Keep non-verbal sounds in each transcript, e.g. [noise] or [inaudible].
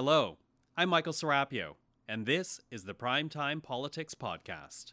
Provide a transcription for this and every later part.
Hello, I'm Michael Serapio, and this is the Primetime Politics Podcast.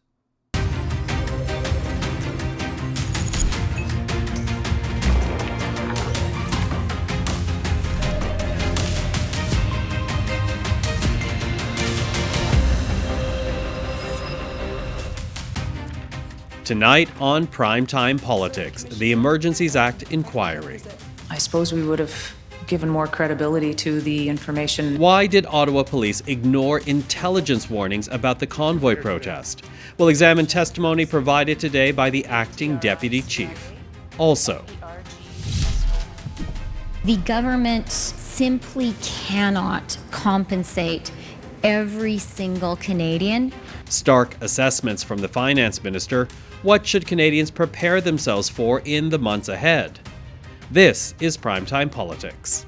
Tonight on Primetime Politics, the Emergencies Act inquiry. I suppose we would have given more credibility to the information. Why did Ottawa police ignore intelligence warnings about the convoy protest? We'll examine testimony provided today by the acting deputy chief. Also, the government simply cannot compensate every single Canadian. Stark assessments from the finance minister what should Canadians prepare themselves for in the months ahead? This is Primetime Politics.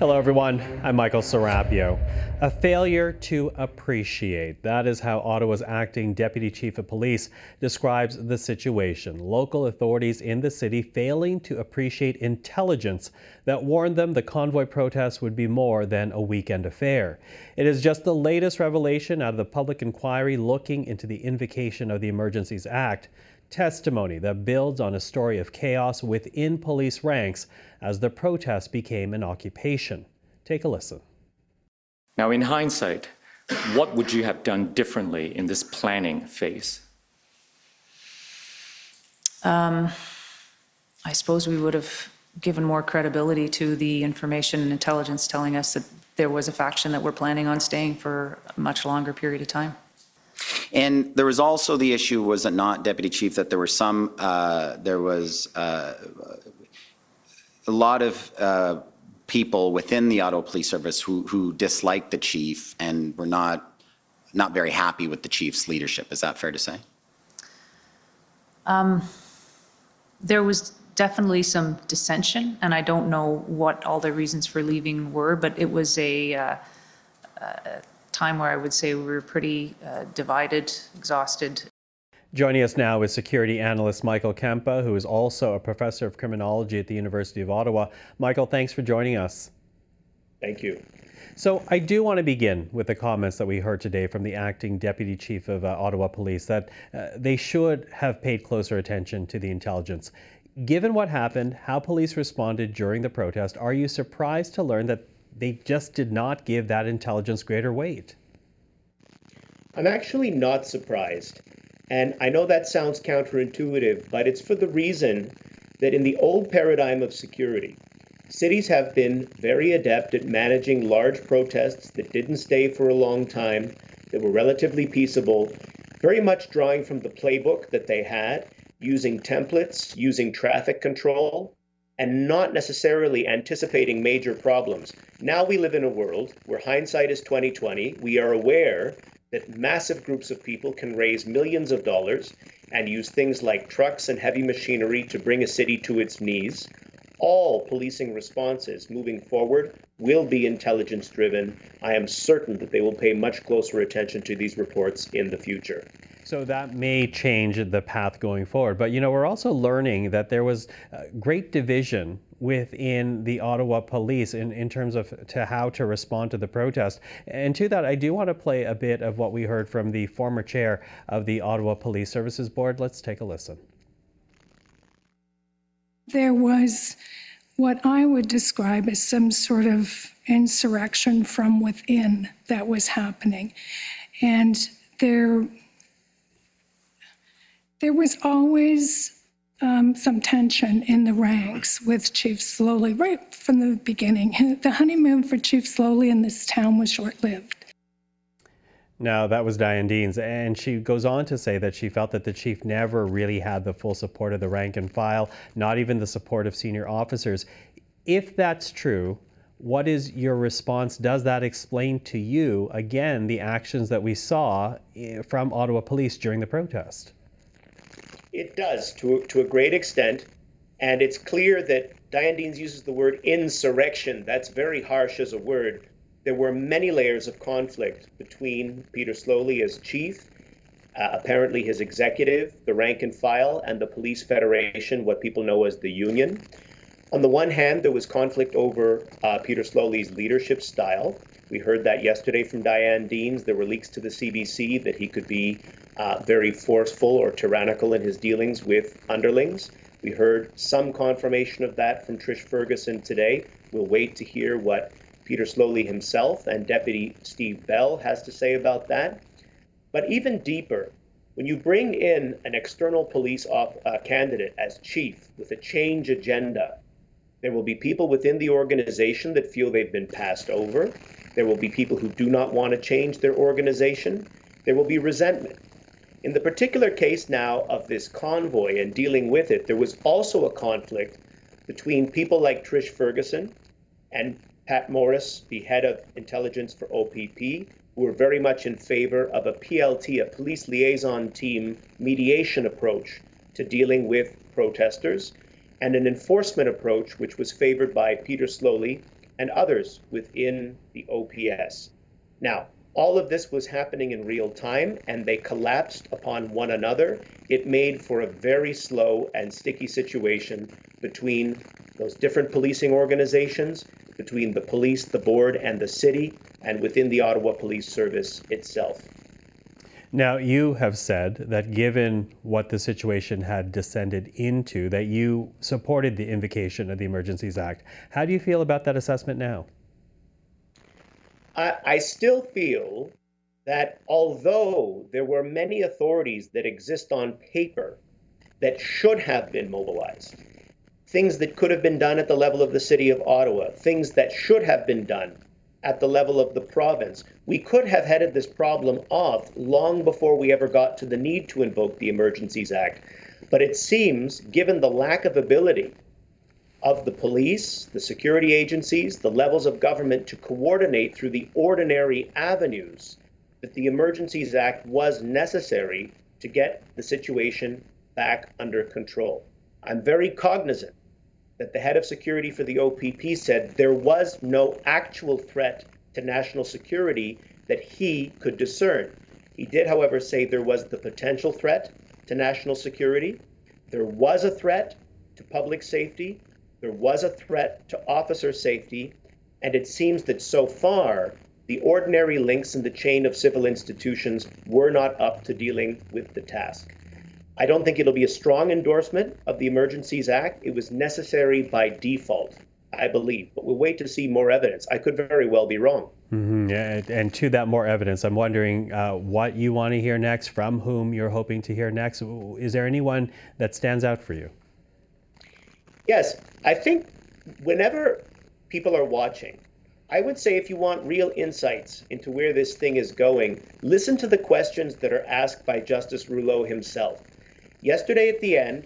Hello, everyone. I'm Michael Serapio. A failure to appreciate. That is how Ottawa's acting deputy chief of police describes the situation. Local authorities in the city failing to appreciate intelligence that warned them the convoy protest would be more than a weekend affair. It is just the latest revelation out of the public inquiry looking into the invocation of the Emergencies Act testimony that builds on a story of chaos within police ranks as the protest became an occupation. Take a listen. Now, in hindsight, what would you have done differently in this planning phase? Um, I suppose we would have given more credibility to the information and intelligence telling us that there was a faction that were planning on staying for a much longer period of time. And there was also the issue, was it not, Deputy Chief, that there were some, uh, there was uh, a lot of uh, people within the Ottawa Police Service who, who disliked the chief and were not, not very happy with the chief's leadership. Is that fair to say? Um, there was definitely some dissension, and I don't know what all the reasons for leaving were, but it was a, uh, a time where I would say we were pretty uh, divided, exhausted. Joining us now is security analyst Michael Kempa, who is also a professor of criminology at the University of Ottawa. Michael, thanks for joining us. Thank you. So, I do want to begin with the comments that we heard today from the acting deputy chief of uh, Ottawa Police that uh, they should have paid closer attention to the intelligence. Given what happened, how police responded during the protest, are you surprised to learn that they just did not give that intelligence greater weight? I'm actually not surprised. And I know that sounds counterintuitive, but it's for the reason that in the old paradigm of security, cities have been very adept at managing large protests that didn't stay for a long time, that were relatively peaceable, very much drawing from the playbook that they had, using templates, using traffic control, and not necessarily anticipating major problems. Now we live in a world where hindsight is 2020. We are aware that massive groups of people can raise millions of dollars and use things like trucks and heavy machinery to bring a city to its knees. All policing responses moving forward will be intelligence driven. I am certain that they will pay much closer attention to these reports in the future. So that may change the path going forward. But you know, we're also learning that there was uh, great division within the Ottawa police in, in terms of to how to respond to the protest. And to that, I do want to play a bit of what we heard from the former chair of the Ottawa Police Services Board. Let's take a listen. There was what I would describe as some sort of insurrection from within that was happening. And there there was always um, some tension in the ranks with Chief Sloly right from the beginning. The honeymoon for Chief Sloly in this town was short lived. Now, that was Diane Deans, and she goes on to say that she felt that the chief never really had the full support of the rank and file, not even the support of senior officers. If that's true, what is your response? Does that explain to you, again, the actions that we saw eh, from Ottawa Police during the protest? It does to, to a great extent. And it's clear that Diane Deans uses the word insurrection. That's very harsh as a word. There were many layers of conflict between Peter Sloly as chief, uh, apparently his executive, the rank and file, and the police federation, what people know as the union. On the one hand, there was conflict over uh, Peter Sloly's leadership style. We heard that yesterday from Diane Deans. There were leaks to the CBC that he could be uh, very forceful or tyrannical in his dealings with underlings. We heard some confirmation of that from Trish Ferguson today. We'll wait to hear what Peter Sloly himself and Deputy Steve Bell has to say about that. But even deeper, when you bring in an external police off, uh, candidate as chief with a change agenda, there will be people within the organization that feel they've been passed over. There will be people who do not want to change their organization. There will be resentment. In the particular case now of this convoy and dealing with it, there was also a conflict between people like Trish Ferguson and Pat Morris, the head of intelligence for OPP, who were very much in favor of a PLT, a police liaison team mediation approach to dealing with protesters and an enforcement approach which was favored by Peter Sloly and others within the OPS. Now, all of this was happening in real time and they collapsed upon one another. It made for a very slow and sticky situation between those different policing organizations, between the police, the board, and the city, and within the Ottawa Police Service itself. Now, you have said that given what the situation had descended into, that you supported the invocation of the Emergencies Act. How do you feel about that assessment now? I, I still feel that although there were many authorities that exist on paper that should have been mobilized, things that could have been done at the level of the city of Ottawa, things that should have been done at the level of the province. We could have headed this problem off long before we ever got to the need to invoke the Emergencies Act. But it seems, given the lack of ability of the police, the security agencies, the levels of government to coordinate through the ordinary avenues, that the Emergencies Act was necessary to get the situation back under control. I'm very cognizant that the head of security for the OPP said there was no actual threat to national security that he could discern. He did, however, say there was the potential threat to national security, there was a threat to public safety, there was a threat to officer safety, and it seems that so far the ordinary links in the chain of civil institutions were not up to dealing with the task. I don't think it'll be a strong endorsement of the Emergencies Act. It was necessary by default, I believe, but we'll wait to see more evidence. I could very well be wrong. Mm-hmm. Yeah, and to that more evidence, I'm wondering uh, what you want to hear next, from whom you're hoping to hear next. Is there anyone that stands out for you? Yes, I think whenever people are watching, I would say if you want real insights into where this thing is going, listen to the questions that are asked by Justice Rouleau himself. Yesterday, at the end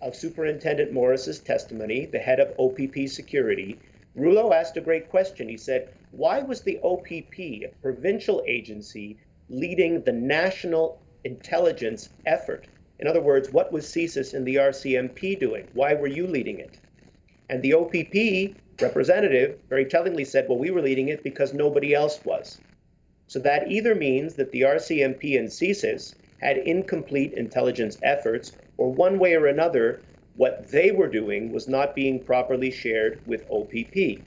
of Superintendent Morris's testimony, the head of OPP Security, Rouleau asked a great question. He said, Why was the OPP, a provincial agency, leading the national intelligence effort? In other words, what was CSIS and the RCMP doing? Why were you leading it? And the OPP representative very tellingly said, Well, we were leading it because nobody else was. So that either means that the RCMP and CSIS had incomplete intelligence efforts, or one way or another, what they were doing was not being properly shared with OPP.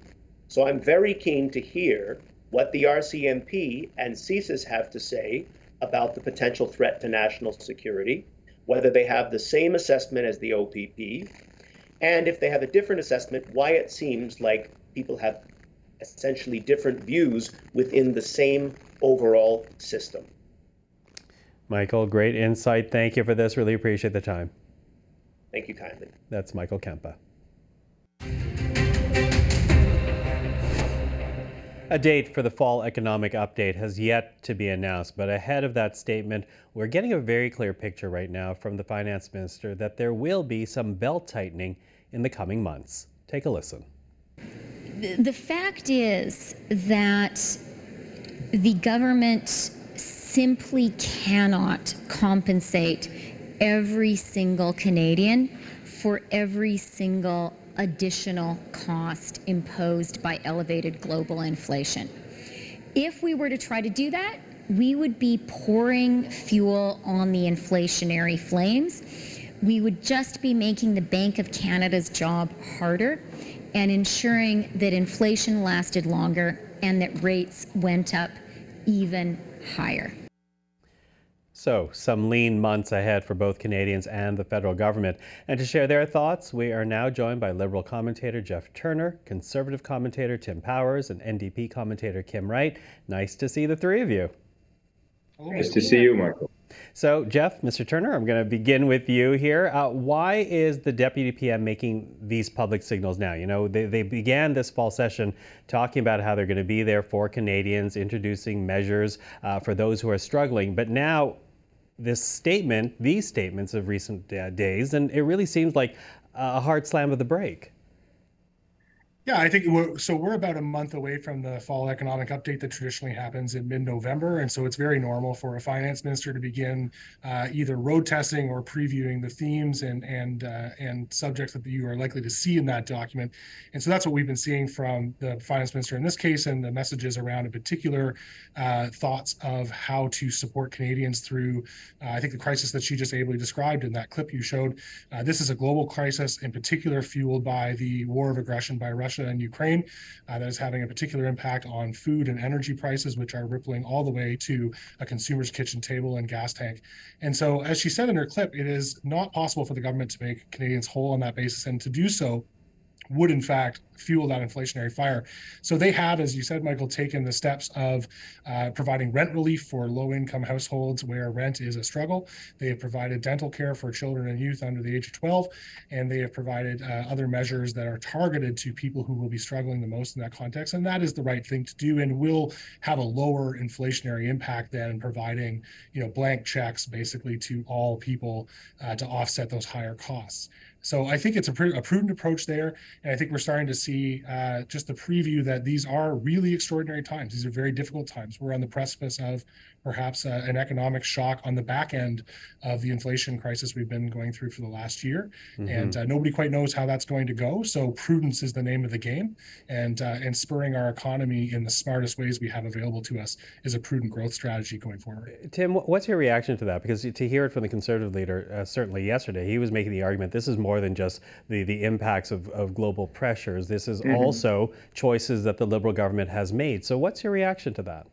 So I'm very keen to hear what the RCMP and CSIS have to say about the potential threat to national security, whether they have the same assessment as the OPP, and if they have a different assessment, why it seems like people have essentially different views within the same overall system. Michael, great insight. Thank you for this. Really appreciate the time. Thank you kindly. That's Michael Kempa. A date for the fall economic update has yet to be announced, but ahead of that statement, we're getting a very clear picture right now from the finance minister that there will be some belt tightening in the coming months. Take a listen. The fact is that the government simply cannot compensate every single Canadian for every single additional cost imposed by elevated global inflation. If we were to try to do that, we would be pouring fuel on the inflationary flames. we would just be making the Bank of Canada's job harder and ensuring that inflation lasted longer and that rates went up even higher. So, some lean months ahead for both Canadians and the federal government. And to share their thoughts, we are now joined by Liberal commentator Jeff Turner, Conservative commentator Tim Powers, and NDP commentator Kim Wright. Nice to see the three of you. Nice to see you, Michael. So, Jeff, Mr. Turner, I'm going to begin with you here. Uh, why is the Deputy PM making these public signals now? You know, they, they began this fall session talking about how they're going to be there for Canadians, introducing measures uh, for those who are struggling. But now, this statement, these statements of recent uh, days, and it really seems like a hard slam of the brake. Yeah, I think we're, so. We're about a month away from the fall economic update that traditionally happens in mid-November, and so it's very normal for a finance minister to begin uh, either road testing or previewing the themes and and uh, and subjects that you are likely to see in that document. And so that's what we've been seeing from the finance minister in this case, and the messages around in particular uh, thoughts of how to support Canadians through. Uh, I think the crisis that she just ably described in that clip you showed. Uh, this is a global crisis, in particular fueled by the war of aggression by Russia Russia and Ukraine. Uh, that is having a particular impact on food and energy prices, which are rippling all the way to a consumer's kitchen table and gas tank. And so, as she said in her clip, it is not possible for the government to make Canadians whole on that basis. And to do so would in fact fuel that inflationary fire. So they have, as you said, Michael, taken the steps of uh, providing rent relief for low income households where rent is a struggle. They have provided dental care for children and youth under the age of 12, and they have provided uh, other measures that are targeted to people who will be struggling the most in that context. And that is the right thing to do and will have a lower inflationary impact than providing, you know, blank checks basically to all people uh, to offset those higher costs. So I think it's a, a, prudent approach there, and I think we're starting to see uh, just the preview that these are really extraordinary times. These are very difficult times. We're on the precipice of perhaps uh, an economic shock on the back end of the inflation crisis we've been going through for the last year, mm-hmm. and uh, nobody quite knows how that's going to go. So prudence is the name of the game, and uh, and spurring our economy in the smartest ways we have available to us is a prudent growth strategy going forward. Tim, what's your reaction to that? Because to hear it from the conservative leader, uh, certainly yesterday, he was making the argument this is more than just the the impacts of, of global pressures. This is mm-hmm. also choices that the liberal government has made. So what's your reaction to that?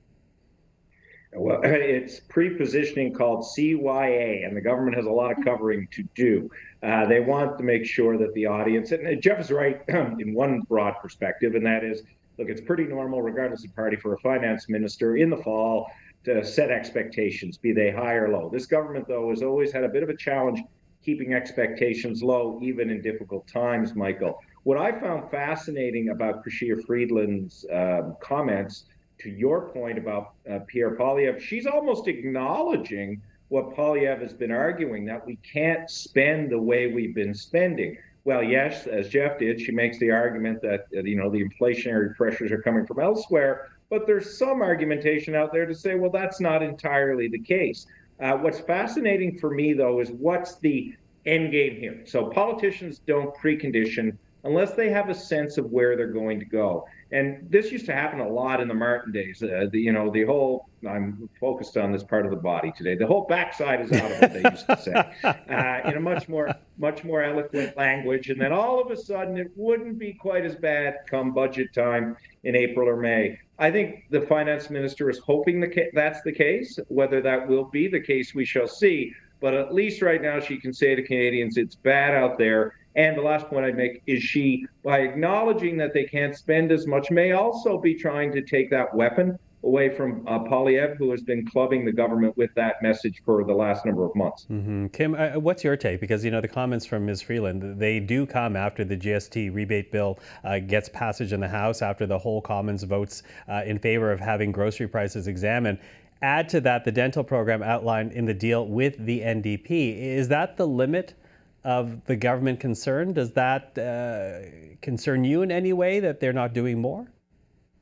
Well, [laughs] it's pre-positioning called CYA, and the government has a lot of covering to do. Uh, they want to make sure that the audience, and Jeff is right [clears throat] in one broad perspective, and that is, look, it's pretty normal, regardless of party, for a finance minister in the fall to set expectations, be they high or low. This government, though, has always had a bit of a challenge keeping expectations low, even in difficult times, Michael. What I found fascinating about Chrystia Freeland's uh, comments to your point about uh, Pierre Poilievre, she's almost acknowledging what Poilievre has been arguing that we can't spend the way we've been spending. Well, yes, as Jeff did, she makes the argument that uh, you know the inflationary pressures are coming from elsewhere, but there's some argumentation out there to say, well, that's not entirely the case. Uh, what's fascinating for me, though, is what's the end game here. So politicians don't precondition unless they have a sense of where they're going to go. And this used to happen a lot in the Martin days. Uh, the, you know, the whole, I'm focused on this part of the body today. The whole backside is out of it, they used to say, [laughs] uh, in a much more, much more eloquent language. And then all of a sudden, it wouldn't be quite as bad come budget time in April or May. I think the finance minister is hoping the that's the case. Whether that will be the case, we shall see. But at least right now, she can say to Canadians, it's bad out there and the last point I'd make is she, by acknowledging that they can't spend as much, may also be trying to take that weapon away from uh, Poilievre, who has been clubbing the government with that message for the last number of months. Mm-hmm. Kim, uh, what's your take? Because you know the comments from Ms. Freeland, they do come after the GST rebate bill uh, gets passage in the House, after the whole Commons votes uh, in favor of having grocery prices examined. Add to that the dental program outlined in the deal with the NDP. Is that the limit of the government concern. Does that uh, concern you in any way that they're not doing more?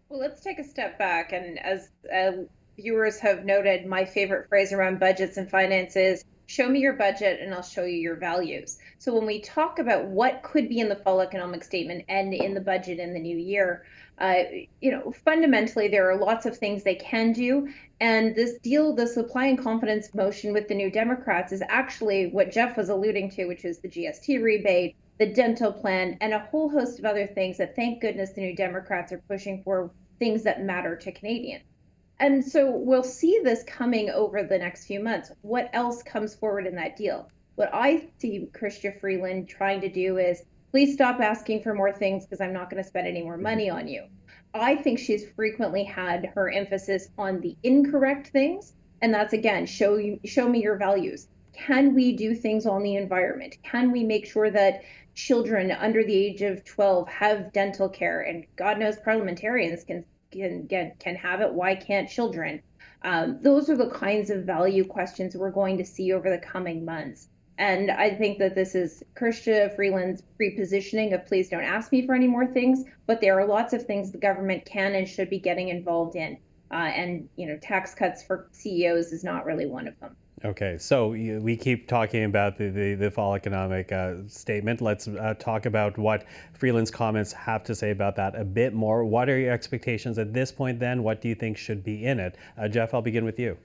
Well, let's take a step back. And as uh, viewers have noted, my favorite phrase around budgets and finances show me your budget and I'll show you your values. So when we talk about what could be in the fall economic statement and in the budget in the new year, uh, you know, fundamentally there are lots of things they can do. And this deal, the supply and confidence motion with the New Democrats, is actually what Jeff was alluding to, which is the GST rebate, the dental plan, and a whole host of other things that, thank goodness, the New Democrats are pushing for things that matter to Canadians. And so we'll see this coming over the next few months. What else comes forward in that deal? What I see Chrystia Freeland trying to do is please stop asking for more things because I'm not going to spend any more money on you. I think she's frequently had her emphasis on the incorrect things, and that's again show you show me your values. Can we do things on the environment? Can we make sure that children under the age of 12 have dental care? And God knows parliamentarians can can get can have it why can't children? Um, those are the kinds of value questions we're going to see over the coming months. And i think that this is Chrystia freeland's pre-positioning of please don't ask me for any more things but there are lots of things the government can and should be getting involved in. Uh, and you know tax cuts for ceos is not really one of them Okay, so we keep talking about the, the, the fall economic uh, statement. Let's uh, talk about what Freeland's comments have to say about that a bit more. What are your expectations at this point then? What do you think should be in it? Uh, Jeff, I'll begin with you.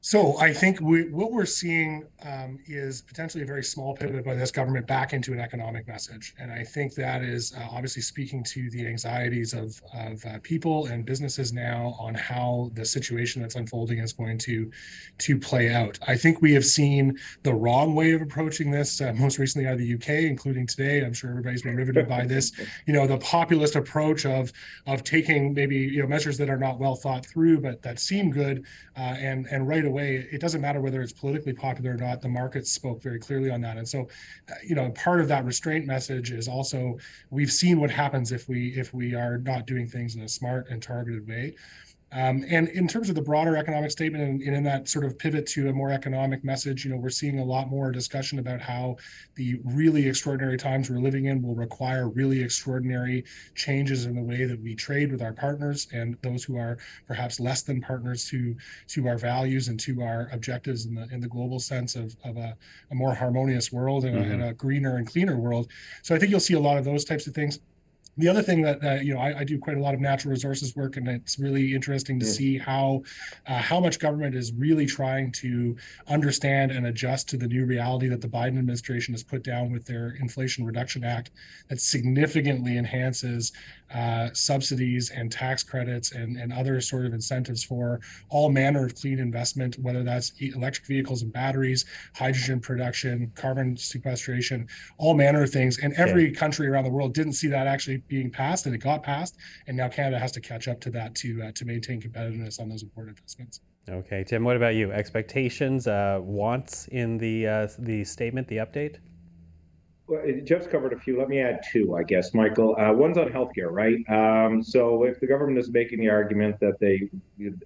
So I think we, what we're seeing um, is potentially a very small pivot by this government back into an economic message, and I think that is uh, obviously speaking to the anxieties of of uh, people and businesses now on how the situation that's unfolding is going to to play out. I think we have seen the wrong way of approaching this uh, most recently out of the UK, including today. I'm sure everybody's been riveted by this. You know, the populist approach of of taking maybe you know measures that are not well thought through, but that seem good, uh, and and right away way, it doesn't matter whether it's politically popular or not. The markets spoke very clearly on that, and so, uh, you know, part of that restraint message is also we've seen what happens if we if we are not doing things in a smart and targeted way. Um, and in terms of the broader economic statement and, and, in that sort of pivot to a more economic message, you know, we're seeing a lot more discussion about how the really extraordinary times we're living in will require really extraordinary changes in the way that we trade with our partners and those who are perhaps less than partners to to our values and to our objectives in the in the global sense of, of a, a more harmonious world and, mm-hmm. a, and a greener and cleaner world. So I think you'll see a lot of those types of things the other thing that uh, you know I, I, do quite a lot of natural resources work and it's really interesting to yeah. see how uh, how much government is really trying to understand and adjust to the new reality that the biden administration has put down with their inflation reduction act that significantly enhances uh, subsidies and tax credits and, and other sort of incentives for all manner of clean investment whether that's electric vehicles and batteries hydrogen production carbon sequestration all manner of things and every yeah. country around the world didn't see that actually being passed, and it got passed, and now Canada has to catch up to that to uh, to maintain competitiveness on those important investments. Okay, Tim. What about you? Expectations, uh, wants in the uh, the statement, the update. Well, Jeff's covered a few. Let me add two, I guess, Michael. Uh, one's on healthcare, right? Um, so if the government is making the argument that they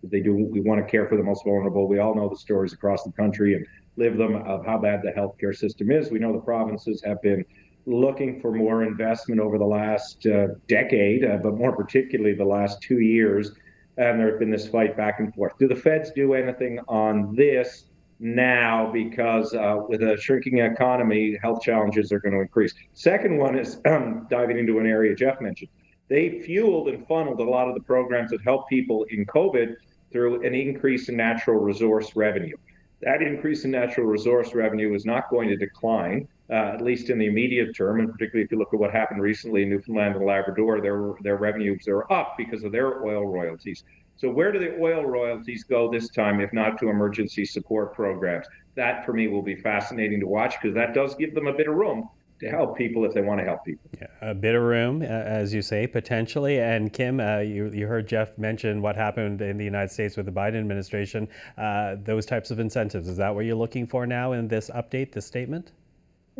they do we want to care for the most vulnerable, we all know the stories across the country and live them of how bad the healthcare system is. We know the provinces have been looking for more investment over the last uh, decade, uh, but more particularly the last two years. And there has been this fight back and forth. Do the feds do anything on this now? Because uh, with a shrinking economy, health challenges are going to increase. Second one is [clears throat] um, diving into an area Jeff mentioned. They fueled and funneled a lot of the programs that help people in COVID through an increase in natural resource revenue. That increase in natural resource revenue is not going to decline uh, at least in the immediate term, and particularly if you look at what happened recently in Newfoundland and Labrador, their their revenues are up because of their oil royalties. So where do the oil royalties go this time, if not to emergency support programs? That for me will be fascinating to watch because that does give them a bit of room to help people if they want to help people. Yeah, a bit of room, uh, as you say, potentially. And Kim, uh, you, you heard Jeff mention what happened in the United States with the Biden administration. Uh, those types of incentives. Is that what you're looking for now in this update, this statement?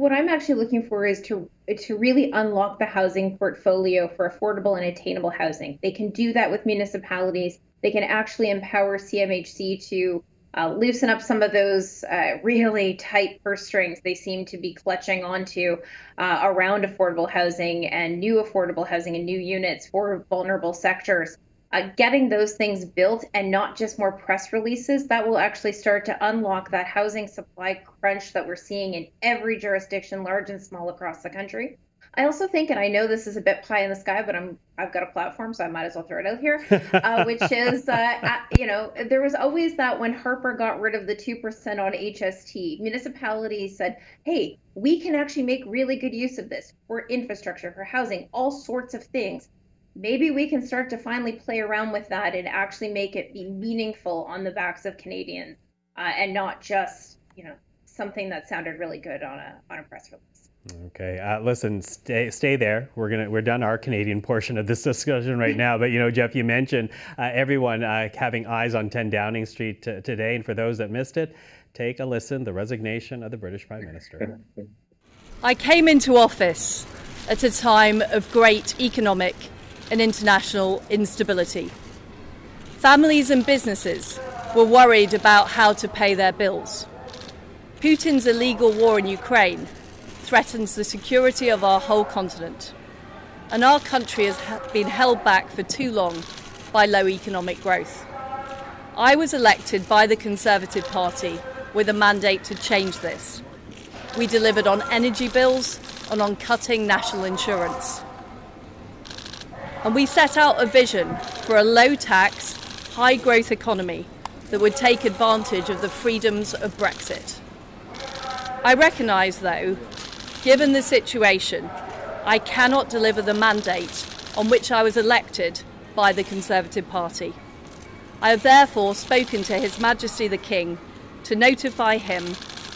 What I'm actually looking for is to to really unlock the housing portfolio for affordable and attainable housing. They can do that with municipalities. They can actually empower CMHC to uh, loosen up some of those uh, really tight purse strings they seem to be clutching onto uh, around affordable housing and new affordable housing and new units for vulnerable sectors. Uh, getting those things built and not just more press releases, that will actually start to unlock that housing supply crunch that we're seeing in every jurisdiction, large and small, across the country. I also think, and I know this is a bit pie in the sky, but I'm I've got a platform, so I might as well throw it out here, [laughs] uh, which is, uh, you know, there was always that when Harper got rid of the two percent on HST, municipalities said, hey, we can actually make really good use of this for infrastructure, for housing, all sorts of things. Maybe we can start to finally play around with that and actually make it be meaningful on the backs of Canadians, uh, and not just, you know, something that sounded really good on a on a press release. Okay, uh, listen, stay stay there. We're gonna we're done our Canadian portion of this [laughs] discussion right now. But you know, Jeff, you mentioned uh, everyone uh, having eyes on 10 Downing Street t- today, and for those that missed it, take a listen. The resignation of the British Prime Minister. [laughs] I came into office at a time of great economic and international instability. Families and businesses were worried about how to pay their bills. Putin's illegal war in Ukraine threatens the security of our whole continent. And our country has been held back for too long by low economic growth. I was elected by the Conservative Party with a mandate to change this. We delivered on energy bills and on cutting national insurance. And we set out a vision for a low tax, high growth economy that would take advantage of the freedoms of Brexit. I recognise, though, Given the situation, I cannot deliver the mandate on which I was elected by the Conservative Party. I have therefore spoken to His Majesty the King to notify him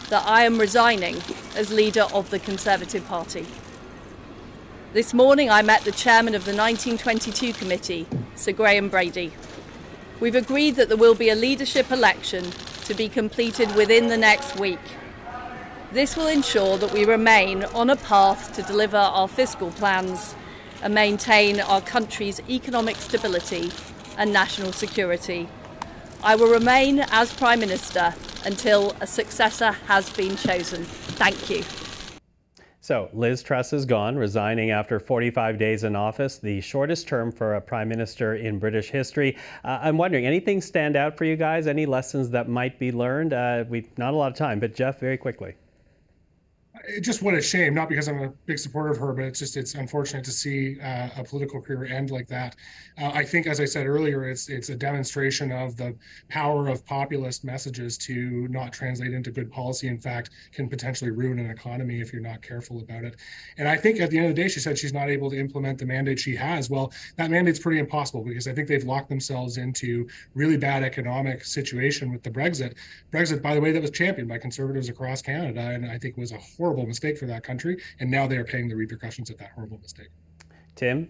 that I am resigning as leader of the Conservative Party. This morning I met the chairman of the 1922 committee, Sir Graham Brady. We've agreed that there will be a leadership election to be completed within the next week. This will ensure that we remain on a path to deliver our fiscal plans and maintain our country's economic stability and national security. I will remain as Prime Minister until a successor has been chosen. Thank you. So, Liz Truss is gone, resigning after 45 days in office, the shortest term for a prime minister in British history. Uh, I'm wondering, anything stand out for you guys? Any lessons that might be learned? Uh, we not a lot of time, but Jeff, very quickly just what a shame. Not because I'm a big supporter of her, but it's just it's unfortunate to see uh, a political career end like that. Uh, I think, as I said earlier, it's it's a demonstration of the power of populist messages to not translate into good policy. In fact, can potentially ruin an economy if you're not careful about it. And I think at the end of the day, she said she's not able to implement the mandate she has. Well, that mandate's pretty impossible because I think they've locked themselves into really bad economic situation with the Brexit. Brexit, by the way, that was championed by conservatives across Canada, and I think was a horrible horrible mistake for that country, and now they are paying the repercussions of that horrible mistake. Tim?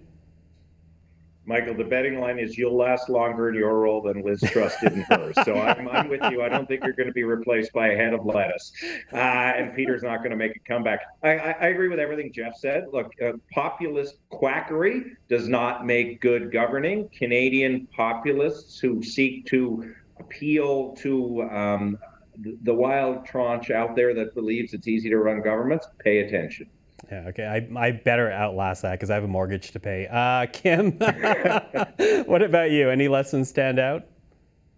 Michael, the betting line is you'll last longer in your role than Liz Truss did in hers. So I'm, I'm with you. I don't think you're going to be replaced by a head of lettuce. Uh, and Peter's not going to make a comeback. I, I, I, agree with everything Jeff said. Look, uh, populist quackery does not make good governing. Canadian populists who seek to appeal to um, the wild tranche out there that believes it's easy to run governments, pay attention. Yeah, okay. I, I better outlast that because I have a mortgage to pay. Uh, Kim, [laughs] what about you? Any lessons stand out?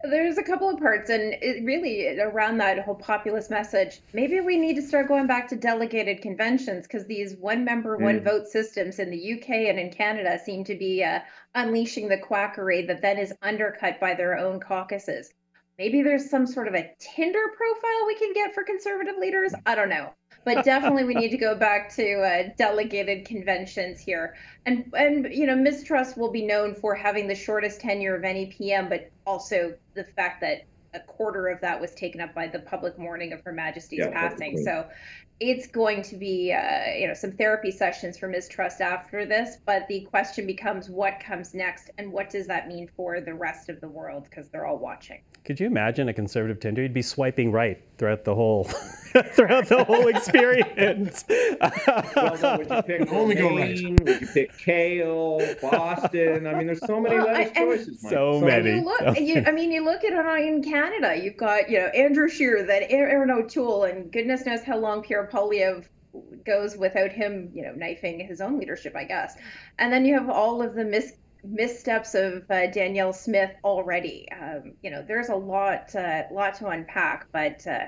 There's a couple of parts, and it really around that whole populist message. Maybe we need to start going back to delegated conventions because these one member, mm. one vote systems in the UK and in Canada seem to be uh, unleashing the quackery that then is undercut by their own caucuses. Maybe there's some sort of a Tinder profile we can get for conservative leaders. I don't know, but definitely we need to go back to uh, delegated conventions here. And and you know, Ms. Truss will be known for having the shortest tenure of any PM, but also the fact that a quarter of that was taken up by the public mourning of Her Majesty's yeah, passing. So it's going to be, uh, you know, some therapy sessions for Ms. Truss after this. But the question becomes, what comes next, and what does that mean for the rest of the world? Because they're all watching. Could you imagine a conservative Tinder? You'd be swiping right throughout the whole [laughs] throughout the whole experience. well, would you pick [laughs] Only go right. Would you pick Kale, Boston? I mean, there's so many well, lettuce choices. So, so many. You look, so you, I mean, you look at it in Canada. You've got you know Andrew Scheer, then Erin O'Toole, and goodness knows how long Pierre Poilievre goes without him, you know, knifing his own leadership, I guess. And then you have all of the mis missteps of uh, Danielle Smith already. Um, you know, there's a lot, uh, lot to unpack, but uh,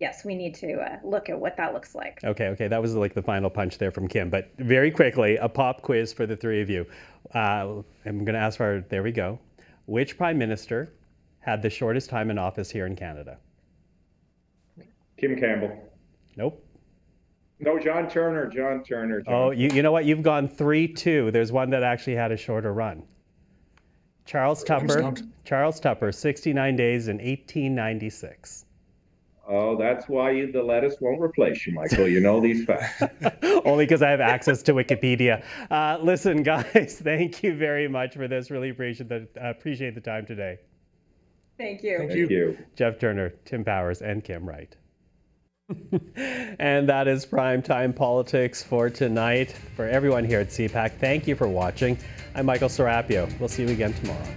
yes, we need to uh, look at what that looks like. Okay, okay, that was like the final punch there from Kim. But very quickly, a pop quiz for the three of you. Uh, I'm going to ask for, there we go. Which prime minister had the shortest time in office here in Canada? Kim Campbell. Nope. No, John Turner. John Turner. John. Oh, you, you know what? You've gone 3 2. There's one that actually had a shorter run. Charles Tupper. Charles Tupper, 69 days in 1896. Oh, that's why you, the lettuce won't replace you, Michael. You know these facts. [laughs] Only because I have access to Wikipedia. Uh, listen, [laughs] guys, thank you very much for this. Really appreciate the, uh, appreciate the time today. Thank you. Thank Thank you. Jeff Turner, Tim Powers, and Kim Wright. [laughs] and that is prime time politics for tonight. For everyone here at CPAC, thank you for watching. I'm Michael Serapio. We'll see you again tomorrow.